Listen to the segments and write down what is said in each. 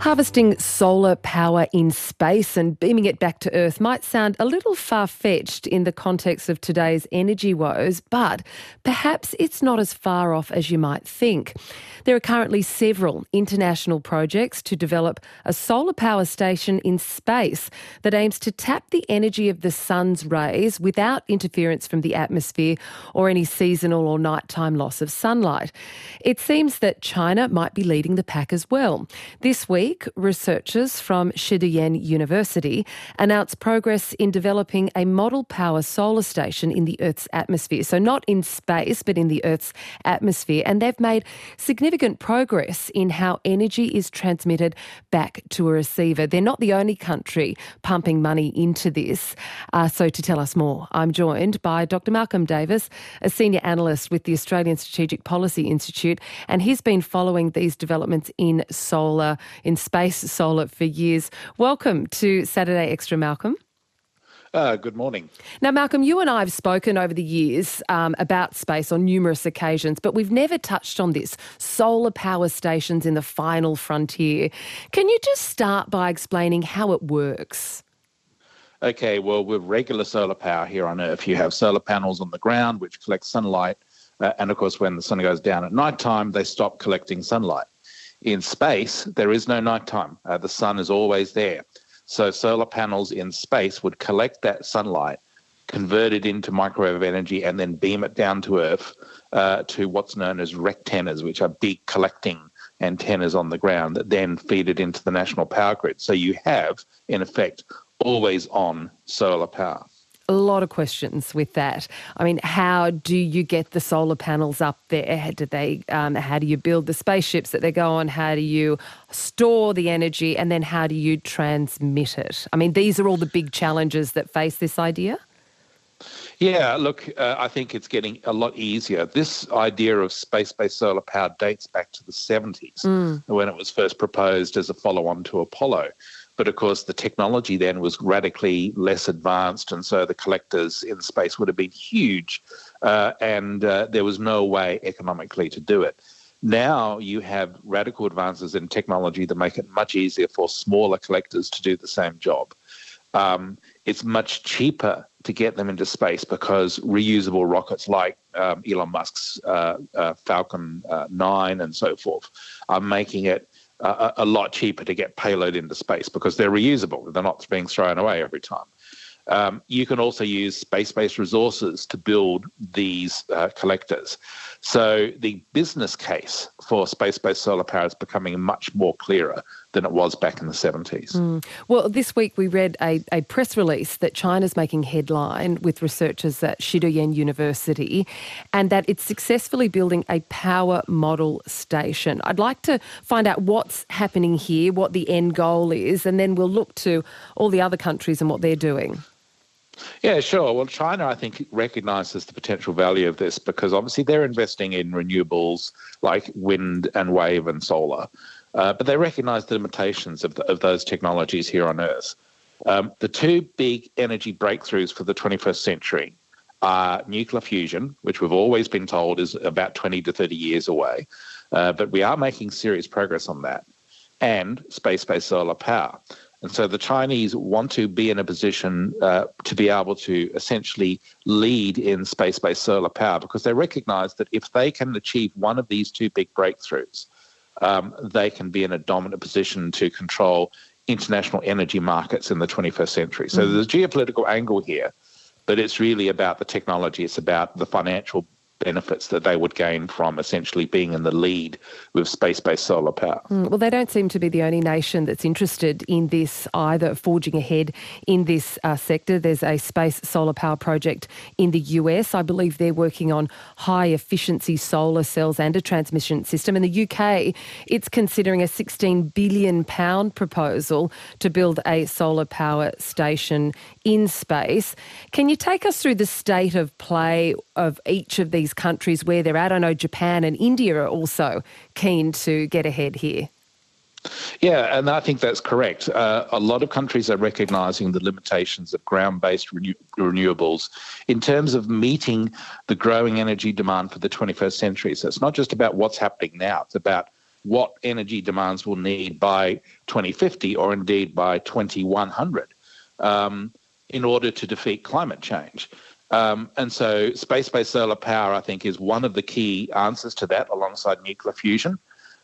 Harvesting solar power in space and beaming it back to Earth might sound a little far fetched in the context of today's energy woes, but perhaps it's not as far off as you might think. There are currently several international projects to develop a solar power station in space that aims to tap the energy of the sun's rays without interference from the atmosphere or any seasonal or nighttime loss of sunlight. It seems that China might be leading the pack as well. This week, week, researchers from Xidian University announced progress in developing a model power solar station in the Earth's atmosphere. So, not in space, but in the Earth's atmosphere. And they've made significant progress in how energy is transmitted back to a receiver. They're not the only country pumping money into this. Uh, so, to tell us more, I'm joined by Dr. Malcolm Davis, a senior analyst with the Australian Strategic Policy Institute, and he's been following these developments in solar, in space solar for years. Welcome to Saturday Extra, Malcolm. Uh, good morning. Now, Malcolm, you and I have spoken over the years um, about space on numerous occasions, but we've never touched on this solar power stations in the final frontier. Can you just start by explaining how it works? Okay, well, with regular solar power here on Earth, you have solar panels on the ground which collect sunlight. Uh, and of course, when the sun goes down at night time, they stop collecting sunlight. In space, there is no nighttime. Uh, the sun is always there. So solar panels in space would collect that sunlight, convert it into microwave energy, and then beam it down to Earth uh, to what's known as rectennas, which are big collecting antennas on the ground that then feed it into the national power grid. So you have, in effect, always on solar power a lot of questions with that. I mean, how do you get the solar panels up there? Do they? Um, how do you build the spaceships that they go on? How do you store the energy, and then how do you transmit it? I mean, these are all the big challenges that face this idea. Yeah, look, uh, I think it's getting a lot easier. This idea of space based solar power dates back to the 70s mm. when it was first proposed as a follow on to Apollo. But of course, the technology then was radically less advanced, and so the collectors in space would have been huge, uh, and uh, there was no way economically to do it. Now you have radical advances in technology that make it much easier for smaller collectors to do the same job. Um, it's much cheaper to get them into space because reusable rockets like um, Elon Musk's uh, uh Falcon uh, 9 and so forth are making it a, a lot cheaper to get payload into space because they're reusable. They're not being thrown away every time. Um, you can also use space based resources to build these uh, collectors. So the business case for space based solar power is becoming much more clearer than it was back in the 70s. Mm. Well, this week we read a, a press release that China's making headline with researchers at Xidian University and that it's successfully building a power model station. I'd like to find out what's happening here, what the end goal is, and then we'll look to all the other countries and what they're doing. Yeah, sure. Well, China, I think, recognizes the potential value of this because obviously they're investing in renewables like wind and wave and solar, uh, but they recognize the limitations of, the, of those technologies here on Earth. Um, the two big energy breakthroughs for the 21st century are nuclear fusion, which we've always been told is about 20 to 30 years away, uh, but we are making serious progress on that, and space based solar power. And so the Chinese want to be in a position uh, to be able to essentially lead in space based solar power because they recognize that if they can achieve one of these two big breakthroughs, um, they can be in a dominant position to control international energy markets in the 21st century. So mm. there's a geopolitical angle here, but it's really about the technology, it's about the financial benefits that they would gain from essentially being in the lead with space based solar power. Mm, well, they don't seem to be the only nation that's interested in this either, forging ahead in this uh, sector. There's a space solar power project in the US. I believe they're working on high efficiency solar cells and a transmission system. In the UK, it's considering a £16 billion proposal to build a solar power station in space. Can you take us through the state of play of each of these? countries where they're at. I know Japan and India are also keen to get ahead here. Yeah, and I think that's correct. Uh, a lot of countries are recognizing the limitations of ground based renew- renewables in terms of meeting the growing energy demand for the 21st century. So it's not just about what's happening now, it's about what energy demands will need by 2050 or indeed by 2100 um, in order to defeat climate change. Um, and so, space based solar power, I think, is one of the key answers to that alongside nuclear fusion.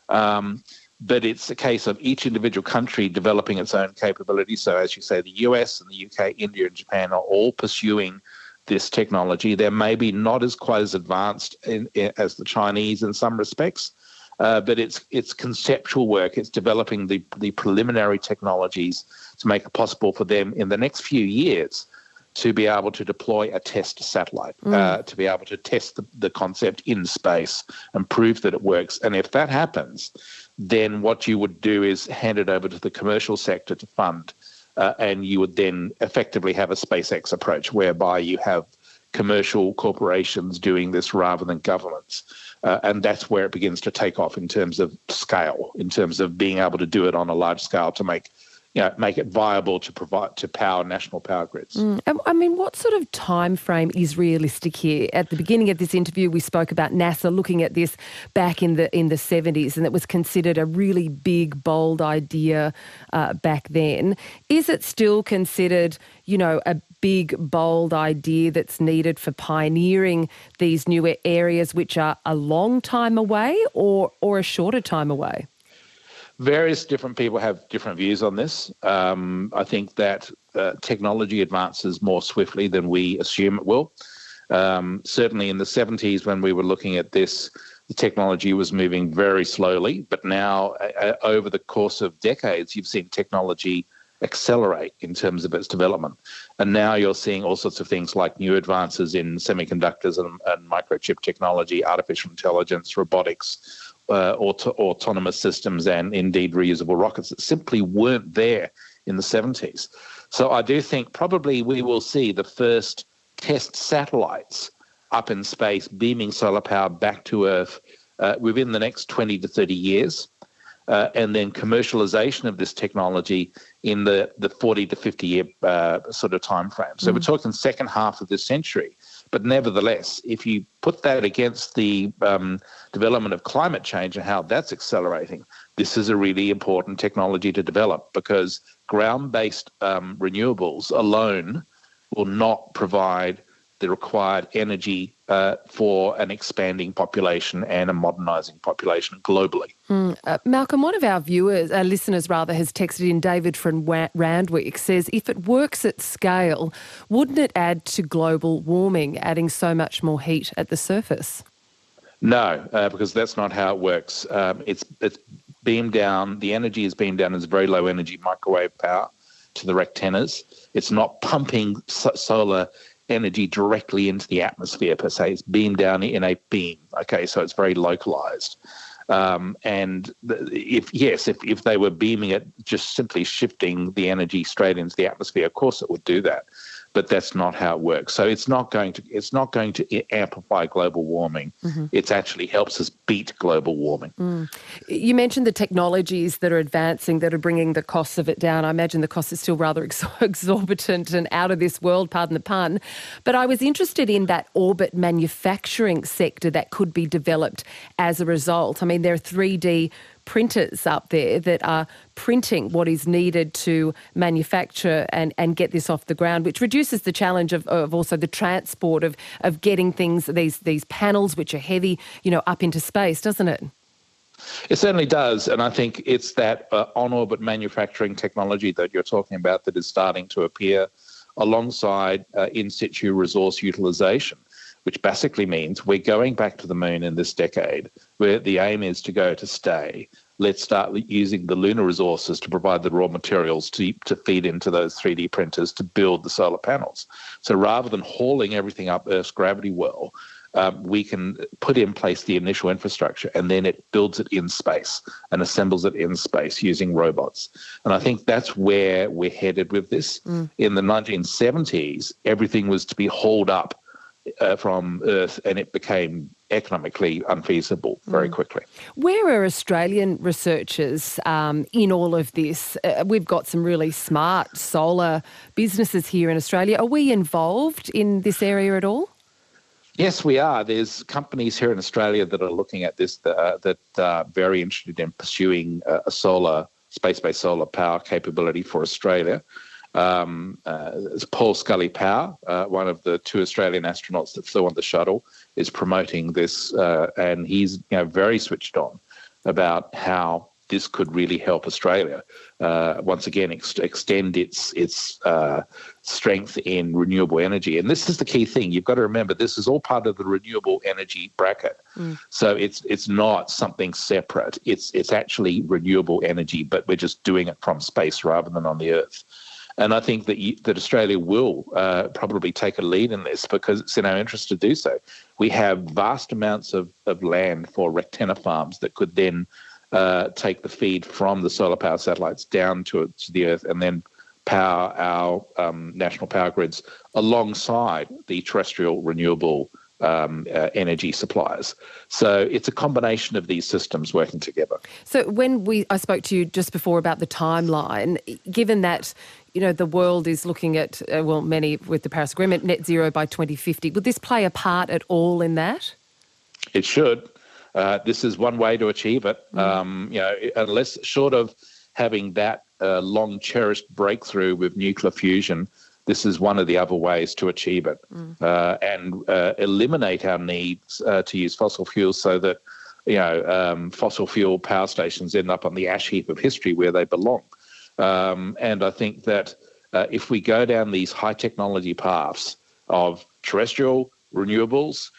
Um, but it's a case of each individual country developing its own capability. So, as you say, the US and the UK, India, and Japan are all pursuing this technology. They're maybe not as quite as advanced in, in, as the Chinese in some respects, uh, but it's it's conceptual work. It's developing the the preliminary technologies to make it possible for them in the next few years to be able to deploy a test satellite, mm. uh, to be able to test the, the concept in space and prove that it works. And if that happens, then what you would do is hand it over to the commercial sector to fund. Uh, and you would then effectively have a SpaceX approach whereby you have commercial corporations doing this rather than governments. Uh, and that's where it begins to take off in terms of scale, in terms of being able to do it on a large scale to make you know, make it viable to provide to power national power grids. Mm. I mean, what sort of time frame is realistic here? At the beginning of this interview, we spoke about NASA looking at this back in the in the seventies, and it was considered a really big, bold idea uh, back then. Is it still considered, you know, a big, bold idea that's needed for pioneering these newer areas, which are a long time away, or or a shorter time away? Various different people have different views on this. Um, I think that uh, technology advances more swiftly than we assume it will. Um, certainly in the 70s, when we were looking at this, the technology was moving very slowly. But now, uh, over the course of decades, you've seen technology accelerate in terms of its development. And now you're seeing all sorts of things like new advances in semiconductors and, and microchip technology, artificial intelligence, robotics, uh, auto- autonomous systems and indeed reusable rockets that simply weren't there in the 70s. So I do think probably we will see the first test satellites up in space beaming solar power back to Earth uh, within the next 20 to 30 years. Uh, and then commercialization of this technology in the, the 40 to 50 year uh, sort of time frame. So mm-hmm. we're talking second half of this century. But nevertheless, if you put that against the um, development of climate change and how that's accelerating, this is a really important technology to develop because ground based um, renewables alone will not provide the required energy uh, for an expanding population and a modernising population globally. Mm. Uh, Malcolm, one of our viewers, our listeners rather, has texted in David from Randwick says if it works at scale, wouldn't it add to global warming, adding so much more heat at the surface? No, uh, because that's not how it works. Um, it's it's beamed down. The energy is beamed down as very low energy microwave power to the rectennas. It's not pumping so- solar energy directly into the atmosphere per se. It's beamed down in a beam. Okay, so it's very localized. Um, and if yes, if, if they were beaming it, just simply shifting the energy straight into the atmosphere, of course it would do that but that's not how it works. So it's not going to it's not going to amplify global warming. Mm-hmm. It actually helps us beat global warming. Mm. You mentioned the technologies that are advancing that are bringing the costs of it down. I imagine the cost is still rather exorbitant and out of this world, pardon the pun. But I was interested in that orbit manufacturing sector that could be developed as a result. I mean, there are 3D printers up there that are printing what is needed to manufacture and, and get this off the ground, which reduces the challenge of, of also the transport of, of getting things, these, these panels, which are heavy, you know, up into space, doesn't it? It certainly does. And I think it's that uh, on orbit manufacturing technology that you're talking about that is starting to appear alongside uh, in situ resource utilization which basically means we're going back to the moon in this decade, where the aim is to go to stay. Let's start using the lunar resources to provide the raw materials to, to feed into those 3D printers to build the solar panels. So rather than hauling everything up Earth's gravity well, um, we can put in place the initial infrastructure and then it builds it in space and assembles it in space using robots. And I think that's where we're headed with this. Mm. In the 1970s, everything was to be hauled up uh, from Earth, and it became economically unfeasible very mm. quickly. Where are Australian researchers um, in all of this? Uh, we've got some really smart solar businesses here in Australia. Are we involved in this area at all? Yes, we are. There's companies here in Australia that are looking at this that, uh, that are very interested in pursuing a solar, space-based solar power capability for Australia. Um, uh, Paul Scully Power, uh, one of the two Australian astronauts that flew on the shuttle, is promoting this, uh, and he's you know, very switched on about how this could really help Australia uh, once again ex- extend its its uh, strength in renewable energy. And this is the key thing. You've got to remember this is all part of the renewable energy bracket. Mm. So it's it's not something separate. It's it's actually renewable energy, but we're just doing it from space rather than on the Earth. And I think that you, that Australia will uh, probably take a lead in this because it's in our interest to do so. We have vast amounts of, of land for rectenna farms that could then uh, take the feed from the solar power satellites down to, to the Earth and then power our um, national power grids alongside the terrestrial renewable um, uh, energy suppliers. So it's a combination of these systems working together. So when we I spoke to you just before about the timeline, given that you know the world is looking at uh, well many with the Paris Agreement net zero by 2050, would this play a part at all in that? It should. Uh, this is one way to achieve it. Mm. Um, you know, unless short of having that uh, long cherished breakthrough with nuclear fusion, this is one of the other ways to achieve it mm. uh, and uh, eliminate our needs uh, to use fossil fuels so that you know um, fossil fuel power stations end up on the ash heap of history where they belong. Um, and I think that if we go down these high technology paths of terrestrial renewables,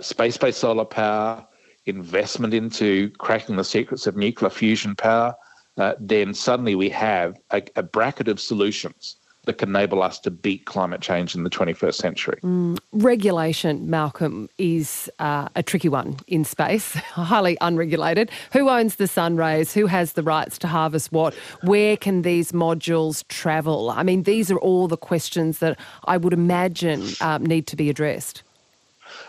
space-based solar power, investment into cracking the secrets of nuclear fusion power, uh, then suddenly we have a, a, bracket of solutions that can enable us to beat climate change in the 21st century. Mm, regulation, Malcolm, is uh, a tricky one in space, highly unregulated. Who owns the sun rays? Who has the rights to harvest what? Where can these modules travel? I mean, these are all the questions that I would imagine um, need to be addressed.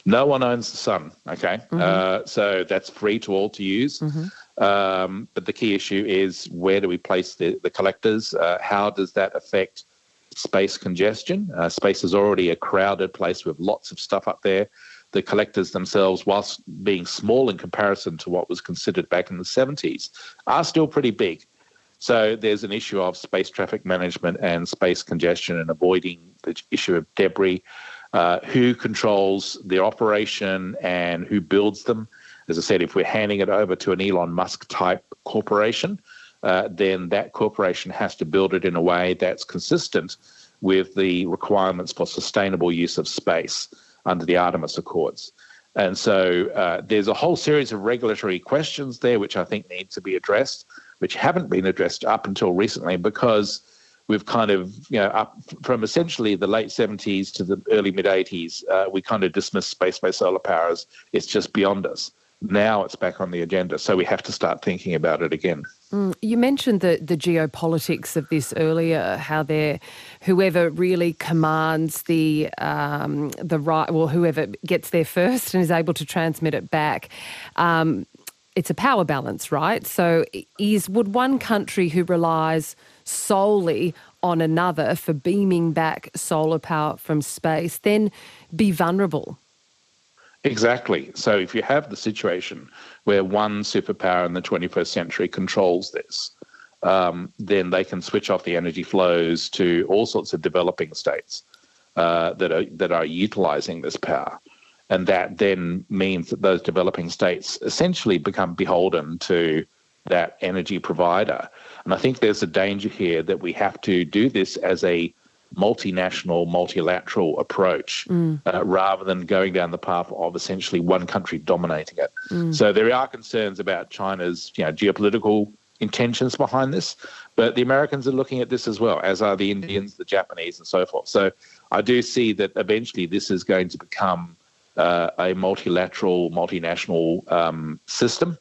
No one owns the sun. Okay, mm-hmm. uh, so that's free to all to use. Mm-hmm. Um, but the key issue is where do we place the, the collectors? Uh, how does that affect space congestion? Uh, space is already a crowded place with lots of stuff up there. The collectors themselves, whilst being small in comparison to what was considered back in the 70s, are still pretty big. So there's an issue of space traffic management and space congestion and avoiding the issue of debris uh, who controls the operation and who builds them. As I said, if we're handing it over to an Elon Musk type corporation, uh, then that corporation has to build it in a way that's consistent with the requirements for sustainable use of space under the Artemis Accords. And so uh, there's a whole series of regulatory questions there which I think need to be addressed, which haven't been addressed up until recently because we've kind of, you know, up from essentially the late 70s to the early mid 80s, uh, we kind of dismissed space-based solar power as it's just beyond us. Now it's back on the agenda, so we have to start thinking about it again. Mm, you mentioned the, the geopolitics of this earlier, how there, whoever really commands the um, the right, well, whoever gets there first and is able to transmit it back. Um, it's a power balance, right? So, is would one country who relies solely on another for beaming back solar power from space then be vulnerable? Exactly. So, if you have the situation where one superpower in the 21st century controls this, um, then they can switch off the energy flows to all sorts of developing states uh, that are that are utilizing this power and that then means that those developing states essentially become beholden to that energy provider. And I think there's a danger here that we have to do this as a multinational, multilateral approach mm. uh, rather than going down the path of essentially one country dominating it. Mm. So there are concerns about China's you know, geopolitical intentions behind this, but the Americans are looking at this as well, as are the Indians, the Japanese, and so forth. So I do see that eventually this is going to become uh, a multilateral, multinational um, system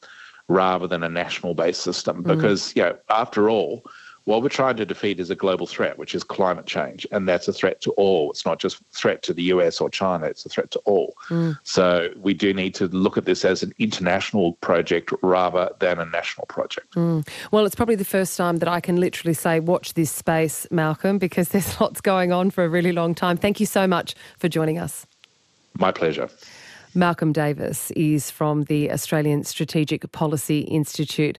rather than a national based system. Mm. Because, you know, after all, what we're trying to defeat is a global threat, which is climate change. And that's a threat to all. It's not just a threat to the US or China, it's a threat to all. Mm. So we do need to look at this as an international project rather than a national project. Mm. Well, it's probably the first time that I can literally say, watch this space, Malcolm, because there's lots going on for a really long time. Thank you so much for joining us. My pleasure. Malcolm Davis is from the Australian Strategic Policy Institute.